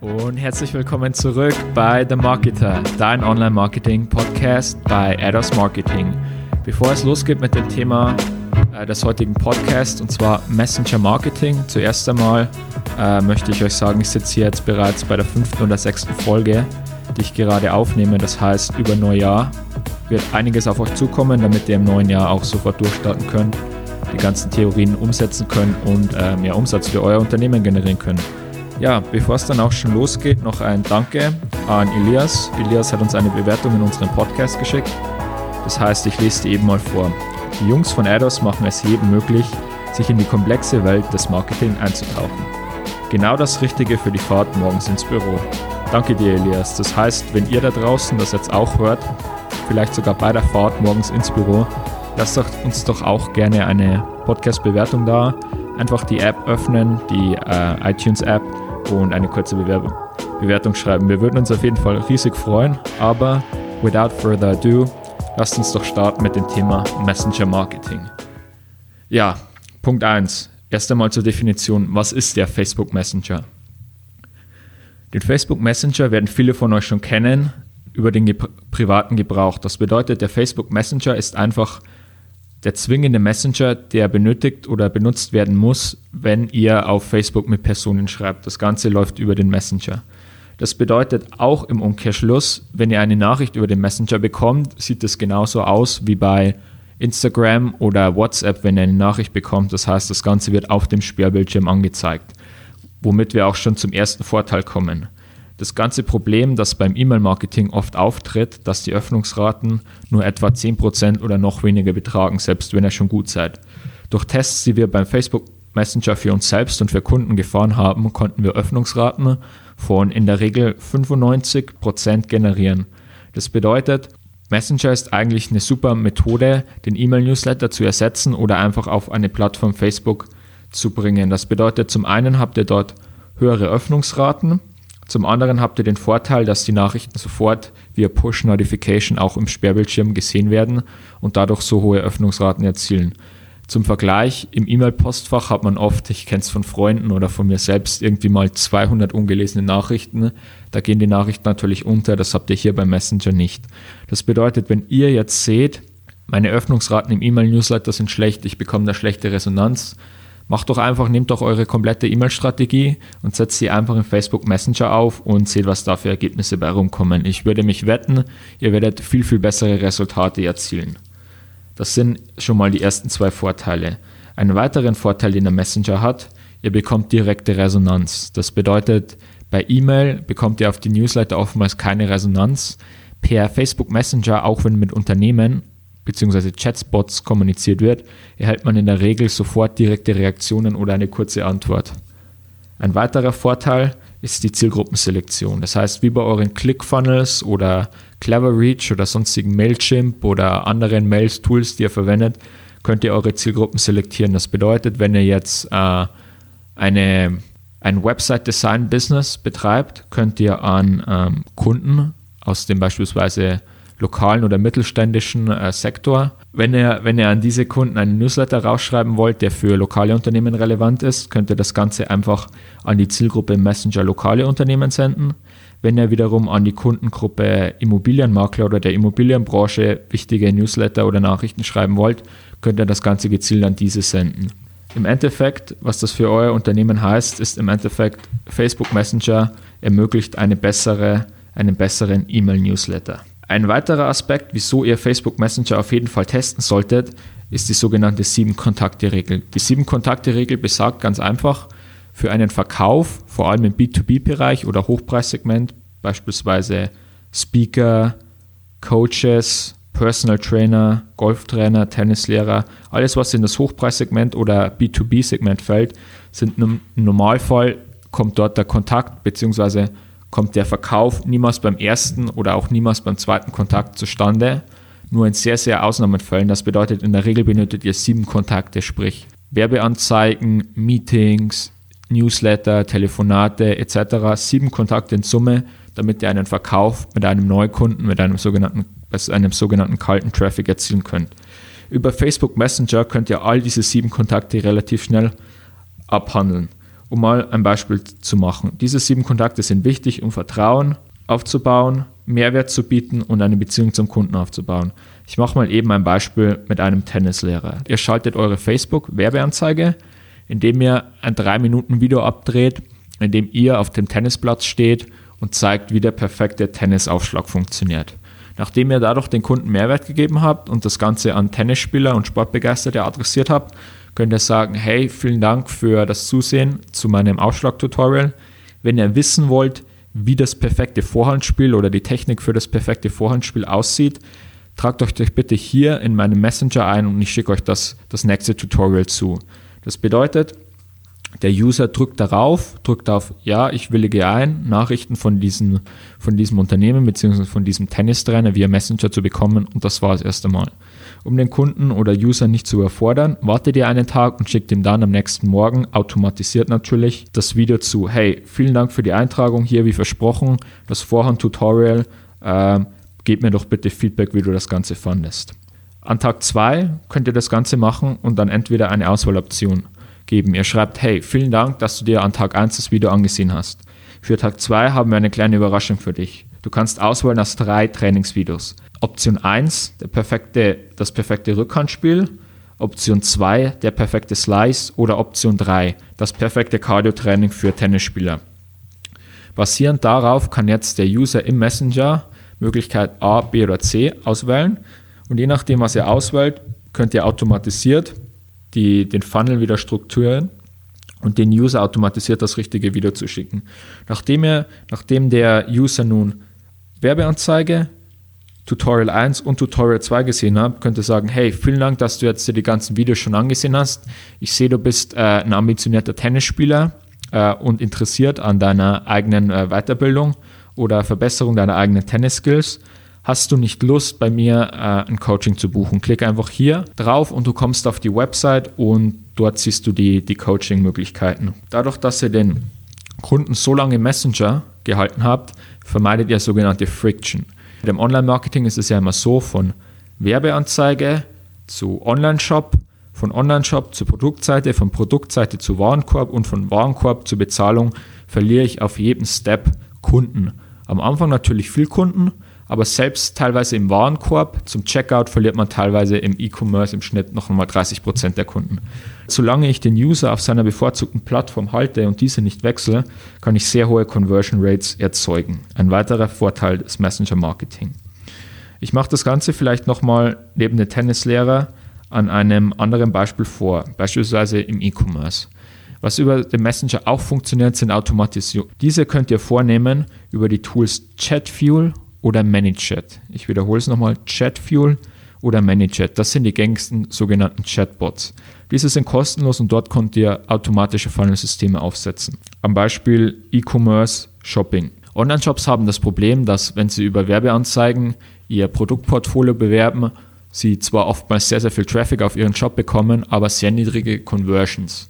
Und herzlich willkommen zurück bei The Marketer, dein Online-Marketing-Podcast bei Ados Marketing. Bevor es losgeht mit dem Thema äh, des heutigen Podcasts, und zwar Messenger Marketing, zuerst einmal äh, möchte ich euch sagen, ich sitze hier jetzt bereits bei der fünften oder sechsten Folge, die ich gerade aufnehme. Das heißt, über Neujahr wird einiges auf euch zukommen, damit ihr im neuen Jahr auch sofort durchstarten könnt, die ganzen Theorien umsetzen könnt und äh, mehr Umsatz für euer Unternehmen generieren könnt. Ja, bevor es dann auch schon losgeht, noch ein Danke an Elias. Elias hat uns eine Bewertung in unserem Podcast geschickt. Das heißt, ich lese die eben mal vor. Die Jungs von Ados machen es jedem möglich, sich in die komplexe Welt des Marketing einzutauchen. Genau das Richtige für die Fahrt morgens ins Büro. Danke dir, Elias. Das heißt, wenn ihr da draußen das jetzt auch hört, vielleicht sogar bei der Fahrt morgens ins Büro, lasst uns doch auch gerne eine Podcast-Bewertung da. Einfach die App öffnen, die äh, iTunes-App und eine kurze Bewerbung, Bewertung schreiben. Wir würden uns auf jeden Fall riesig freuen, aber without further ado, lasst uns doch starten mit dem Thema Messenger Marketing. Ja, Punkt 1. Erst einmal zur Definition, was ist der Facebook Messenger? Den Facebook Messenger werden viele von euch schon kennen über den ge privaten Gebrauch. Das bedeutet, der Facebook Messenger ist einfach der zwingende Messenger, der benötigt oder benutzt werden muss, wenn ihr auf Facebook mit Personen schreibt. Das Ganze läuft über den Messenger. Das bedeutet auch im Umkehrschluss, wenn ihr eine Nachricht über den Messenger bekommt, sieht es genauso aus wie bei Instagram oder WhatsApp, wenn ihr eine Nachricht bekommt. Das heißt, das Ganze wird auf dem Sperrbildschirm angezeigt, womit wir auch schon zum ersten Vorteil kommen. Das ganze Problem, das beim E-Mail-Marketing oft auftritt, dass die Öffnungsraten nur etwa 10% oder noch weniger betragen, selbst wenn ihr schon gut seid. Durch Tests, die wir beim Facebook Messenger für uns selbst und für Kunden gefahren haben, konnten wir Öffnungsraten von in der Regel 95% generieren. Das bedeutet, Messenger ist eigentlich eine super Methode, den E-Mail-Newsletter zu ersetzen oder einfach auf eine Plattform Facebook zu bringen. Das bedeutet, zum einen habt ihr dort höhere Öffnungsraten, zum anderen habt ihr den Vorteil, dass die Nachrichten sofort via Push-Notification auch im Sperrbildschirm gesehen werden und dadurch so hohe Öffnungsraten erzielen. Zum Vergleich, im E-Mail-Postfach hat man oft, ich kenne es von Freunden oder von mir selbst, irgendwie mal 200 ungelesene Nachrichten. Da gehen die Nachrichten natürlich unter, das habt ihr hier beim Messenger nicht. Das bedeutet, wenn ihr jetzt seht, meine Öffnungsraten im E-Mail-Newsletter sind schlecht, ich bekomme da schlechte Resonanz, Macht doch einfach, nehmt doch eure komplette E-Mail-Strategie und setzt sie einfach im Facebook Messenger auf und seht, was da für Ergebnisse bei rumkommen. Ich würde mich wetten, ihr werdet viel, viel bessere Resultate erzielen. Das sind schon mal die ersten zwei Vorteile. Einen weiteren Vorteil, den der Messenger hat, ihr bekommt direkte Resonanz. Das bedeutet, bei E-Mail bekommt ihr auf die Newsletter oftmals keine Resonanz. Per Facebook Messenger, auch wenn mit Unternehmen, bzw. Chatspots kommuniziert wird, erhält man in der Regel sofort direkte Reaktionen oder eine kurze Antwort. Ein weiterer Vorteil ist die Zielgruppenselektion. Das heißt, wie bei euren ClickFunnels oder CleverReach oder sonstigen Mailchimp oder anderen Mails-Tools, die ihr verwendet, könnt ihr eure Zielgruppen selektieren. Das bedeutet, wenn ihr jetzt äh, eine, ein Website-Design-Business betreibt, könnt ihr an ähm, Kunden aus dem beispielsweise lokalen oder mittelständischen äh, Sektor. Wenn ihr, wenn ihr an diese Kunden einen Newsletter rausschreiben wollt, der für lokale Unternehmen relevant ist, könnt ihr das Ganze einfach an die Zielgruppe Messenger lokale Unternehmen senden. Wenn ihr wiederum an die Kundengruppe Immobilienmakler oder der Immobilienbranche wichtige Newsletter oder Nachrichten schreiben wollt, könnt ihr das Ganze gezielt an diese senden. Im Endeffekt, was das für euer Unternehmen heißt, ist im Endeffekt, Facebook Messenger ermöglicht eine bessere, einen besseren E-Mail-Newsletter. Ein weiterer Aspekt, wieso ihr Facebook Messenger auf jeden Fall testen solltet, ist die sogenannte 7-Kontakte-Regel. Die 7-Kontakte-Regel besagt ganz einfach, für einen Verkauf, vor allem im B2B-Bereich oder Hochpreissegment, beispielsweise Speaker, Coaches, Personal Trainer, Golftrainer, Tennislehrer, alles was in das Hochpreissegment oder B2B-Segment fällt, sind im Normalfall kommt dort der Kontakt bzw kommt der Verkauf niemals beim ersten oder auch niemals beim zweiten Kontakt zustande. Nur in sehr, sehr Ausnahmefällen. Das bedeutet, in der Regel benötigt ihr sieben Kontakte, sprich Werbeanzeigen, Meetings, Newsletter, Telefonate etc. Sieben Kontakte in Summe, damit ihr einen Verkauf mit einem Neukunden, mit einem sogenannten, einem sogenannten kalten Traffic erzielen könnt. Über Facebook Messenger könnt ihr all diese sieben Kontakte relativ schnell abhandeln. Um mal ein Beispiel zu machen. Diese sieben Kontakte sind wichtig, um Vertrauen aufzubauen, Mehrwert zu bieten und eine Beziehung zum Kunden aufzubauen. Ich mache mal eben ein Beispiel mit einem Tennislehrer. Ihr schaltet eure Facebook-Werbeanzeige, indem ihr ein 3-Minuten-Video abdreht, in dem ihr auf dem Tennisplatz steht und zeigt, wie der perfekte Tennisaufschlag funktioniert. Nachdem ihr dadurch den Kunden Mehrwert gegeben habt und das Ganze an Tennisspieler und Sportbegeisterte adressiert habt, könnt ihr sagen, hey, vielen Dank für das Zusehen zu meinem Aufschlag-Tutorial. Wenn ihr wissen wollt, wie das perfekte Vorhandspiel oder die Technik für das perfekte Vorhandspiel aussieht, tragt euch bitte hier in meinem Messenger ein und ich schicke euch das, das nächste Tutorial zu. Das bedeutet, der User drückt darauf, drückt auf Ja, ich willige ein, Nachrichten von, diesen, von diesem Unternehmen bzw. von diesem Tennistrainer via Messenger zu bekommen und das war das erste Mal. Um den Kunden oder User nicht zu überfordern, wartet ihr einen Tag und schickt ihm dann am nächsten Morgen, automatisiert natürlich, das Video zu. Hey, vielen Dank für die Eintragung hier, wie versprochen, das Vorhand-Tutorial. Äh, gib mir doch bitte Feedback, wie du das Ganze fandest. An Tag 2 könnt ihr das Ganze machen und dann entweder eine Auswahloption geben. Ihr schreibt, hey, vielen Dank, dass du dir an Tag 1 das Video angesehen hast. Für Tag 2 haben wir eine kleine Überraschung für dich. Du kannst auswählen aus drei Trainingsvideos. Option 1, der perfekte, das perfekte Rückhandspiel. Option 2, der perfekte Slice. Oder Option 3, das perfekte Cardio-Training für Tennisspieler. Basierend darauf kann jetzt der User im Messenger Möglichkeit A, B oder C auswählen. Und je nachdem, was er auswählt, könnt ihr automatisiert die, den Funnel wieder strukturieren und den User automatisiert das richtige Video zu schicken. Nachdem, er, nachdem der User nun Werbeanzeige, Tutorial 1 und Tutorial 2 gesehen hat, könnte sagen, hey, vielen Dank, dass du jetzt die ganzen Videos schon angesehen hast. Ich sehe, du bist äh, ein ambitionierter Tennisspieler äh, und interessiert an deiner eigenen äh, Weiterbildung oder Verbesserung deiner eigenen Tennisskills hast du nicht Lust, bei mir äh, ein Coaching zu buchen? Klick einfach hier drauf und du kommst auf die Website und dort siehst du die, die Coaching-Möglichkeiten. Dadurch, dass ihr den Kunden so lange Messenger gehalten habt, vermeidet ihr sogenannte Friction. Im Online-Marketing ist es ja immer so, von Werbeanzeige zu Online-Shop, von Online-Shop zur Produktseite, von Produktseite zu Warenkorb und von Warenkorb zur Bezahlung verliere ich auf jedem Step Kunden. Am Anfang natürlich viel Kunden, aber selbst teilweise im Warenkorb zum Checkout verliert man teilweise im E-Commerce im Schnitt noch einmal 30 Prozent der Kunden. Solange ich den User auf seiner bevorzugten Plattform halte und diese nicht wechsle, kann ich sehr hohe Conversion Rates erzeugen. Ein weiterer Vorteil des Messenger Marketing. Ich mache das Ganze vielleicht nochmal neben der Tennislehrer an einem anderen Beispiel vor, beispielsweise im E-Commerce. Was über den Messenger auch funktioniert, sind Automatisierungen. Diese könnt ihr vornehmen über die Tools ChatFuel oder ManyChat. Ich wiederhole es nochmal, ChatFuel oder ManyChat. Das sind die gängigsten sogenannten Chatbots. Diese sind kostenlos und dort könnt ihr automatische Funnel-Systeme aufsetzen. Am Beispiel E-Commerce, Shopping. Online-Shops haben das Problem, dass wenn sie über Werbeanzeigen ihr Produktportfolio bewerben, sie zwar oftmals sehr, sehr viel Traffic auf ihren Shop bekommen, aber sehr niedrige Conversions.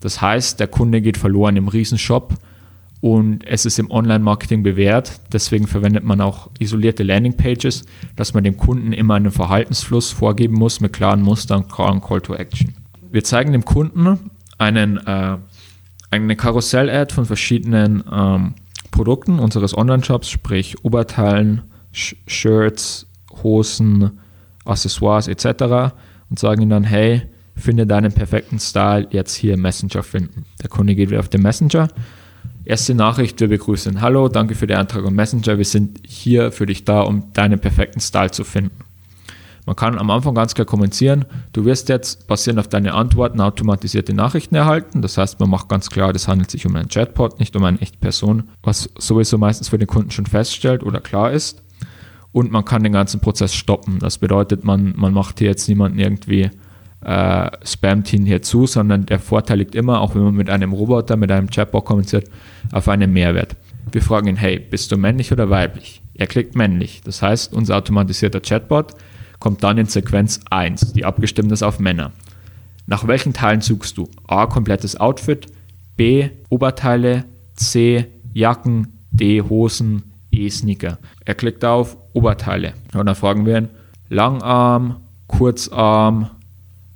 Das heißt, der Kunde geht verloren im Riesenshop und es ist im Online-Marketing bewährt. Deswegen verwendet man auch isolierte Landing-Pages, dass man dem Kunden immer einen Verhaltensfluss vorgeben muss mit klaren Mustern klaren Call to Action. Wir zeigen dem Kunden einen, äh, eine Karussell-Ad von verschiedenen ähm, Produkten unseres Online-Shops, sprich Oberteilen, Sh Shirts, Hosen, Accessoires etc. und sagen ihm dann, hey, finde deinen perfekten Style jetzt hier im Messenger finden. Der Kunde geht wieder auf den Messenger Erste Nachricht, wir begrüßen. Hallo, danke für den Antrag am Messenger. Wir sind hier für dich da, um deinen perfekten Style zu finden. Man kann am Anfang ganz klar kommunizieren, du wirst jetzt basierend auf deine Antworten automatisierte Nachrichten erhalten. Das heißt, man macht ganz klar, das handelt sich um einen Chatbot, nicht um eine echte Person, was sowieso meistens für den Kunden schon feststellt oder klar ist. Und man kann den ganzen Prozess stoppen. Das bedeutet, man, man macht hier jetzt niemanden irgendwie äh, Spam-Team hier zu, sondern der Vorteil liegt immer, auch wenn man mit einem Roboter, mit einem Chatbot kommuniziert, auf einen Mehrwert. Wir fragen ihn, hey, bist du männlich oder weiblich? Er klickt männlich. Das heißt, unser automatisierter Chatbot kommt dann in Sequenz 1, die abgestimmt ist auf Männer. Nach welchen Teilen suchst du? A, komplettes Outfit, B, Oberteile, C, Jacken, D, Hosen, E, Sneaker. Er klickt auf Oberteile. Und dann fragen wir ihn, Langarm, Kurzarm,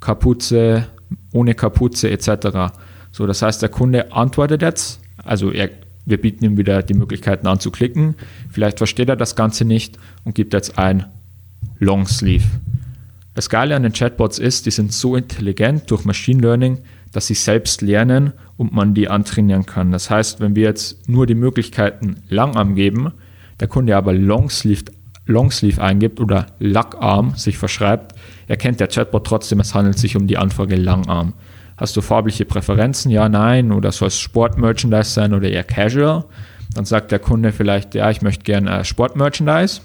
Kapuze, ohne Kapuze etc. So, das heißt, der Kunde antwortet jetzt, also er, wir bieten ihm wieder die Möglichkeiten anzuklicken. Vielleicht versteht er das Ganze nicht und gibt jetzt ein Longsleeve. Das Geile an den Chatbots ist, die sind so intelligent durch Machine Learning, dass sie selbst lernen und man die antrainieren kann. Das heißt, wenn wir jetzt nur die Möglichkeiten Langarm geben, der Kunde aber Longsleeve, Longsleeve eingibt oder Lackarm sich verschreibt, erkennt der Chatbot trotzdem, es handelt sich um die Anfrage Langarm. Hast du farbliche Präferenzen? Ja, nein. Oder soll es Sportmerchandise sein oder eher Casual? Dann sagt der Kunde vielleicht, ja, ich möchte gerne äh, Sportmerchandise.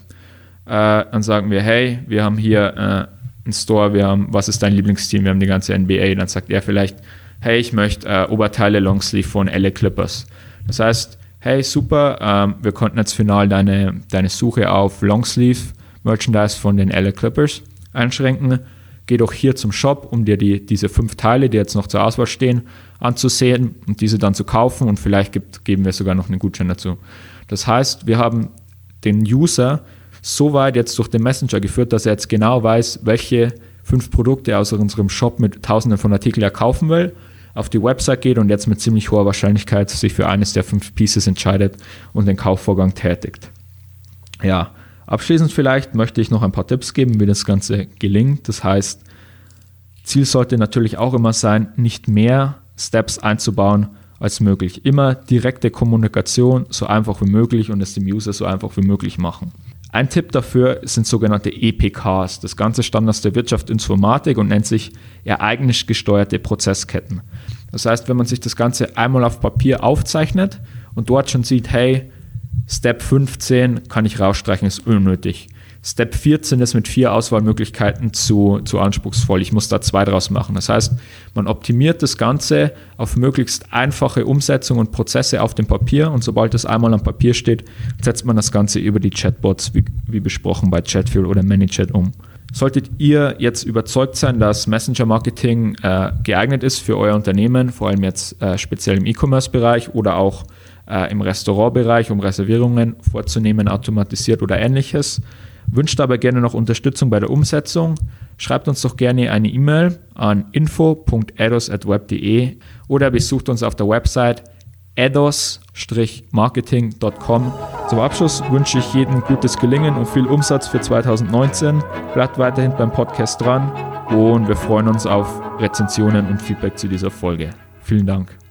Äh, dann sagen wir, hey, wir haben hier äh, einen Store, wir haben, was ist dein Lieblingsteam? Wir haben die ganze NBA. Dann sagt er vielleicht, hey, ich möchte äh, Oberteile Longsleeve von LA Clippers. Das heißt, hey, super, ähm, wir konnten jetzt final deine, deine Suche auf Longsleeve Merchandise von den LA Clippers einschränken. Geh doch hier zum Shop, um dir die, diese fünf Teile, die jetzt noch zur Auswahl stehen, anzusehen und diese dann zu kaufen und vielleicht gibt, geben wir sogar noch einen Gutschein dazu. Das heißt, wir haben den User so weit jetzt durch den Messenger geführt, dass er jetzt genau weiß, welche fünf Produkte aus unserem Shop mit tausenden von Artikeln er kaufen will, auf die Website geht und jetzt mit ziemlich hoher Wahrscheinlichkeit sich für eines der fünf Pieces entscheidet und den Kaufvorgang tätigt. Ja, abschließend vielleicht möchte ich noch ein paar Tipps geben, wie das Ganze gelingt. Das heißt, Ziel sollte natürlich auch immer sein, nicht mehr Steps einzubauen als möglich. Immer direkte Kommunikation so einfach wie möglich und es dem User so einfach wie möglich machen. Ein Tipp dafür sind sogenannte EPKs. Das Ganze stammt aus der Wirtschaft Informatik und nennt sich ereignis gesteuerte Prozessketten. Das heißt, wenn man sich das Ganze einmal auf Papier aufzeichnet und dort schon sieht, hey, Step 15 kann ich rausstreichen, ist unnötig. Step 14 ist mit vier Auswahlmöglichkeiten zu, zu anspruchsvoll. Ich muss da zwei draus machen. Das heißt, man optimiert das Ganze auf möglichst einfache Umsetzung und Prozesse auf dem Papier und sobald das einmal am Papier steht, setzt man das Ganze über die Chatbots, wie, wie besprochen bei Chatfuel oder ManyChat um. Solltet ihr jetzt überzeugt sein, dass Messenger Marketing äh, geeignet ist für euer Unternehmen, vor allem jetzt äh, speziell im E-Commerce-Bereich oder auch äh, im Restaurantbereich, um Reservierungen vorzunehmen, automatisiert oder ähnliches, Wünscht aber gerne noch Unterstützung bei der Umsetzung? Schreibt uns doch gerne eine E-Mail an info.edos.web.de oder besucht uns auf der Website edos-marketing.com. Zum Abschluss wünsche ich jedem gutes Gelingen und viel Umsatz für 2019. Bleibt weiterhin beim Podcast dran und wir freuen uns auf Rezensionen und Feedback zu dieser Folge. Vielen Dank.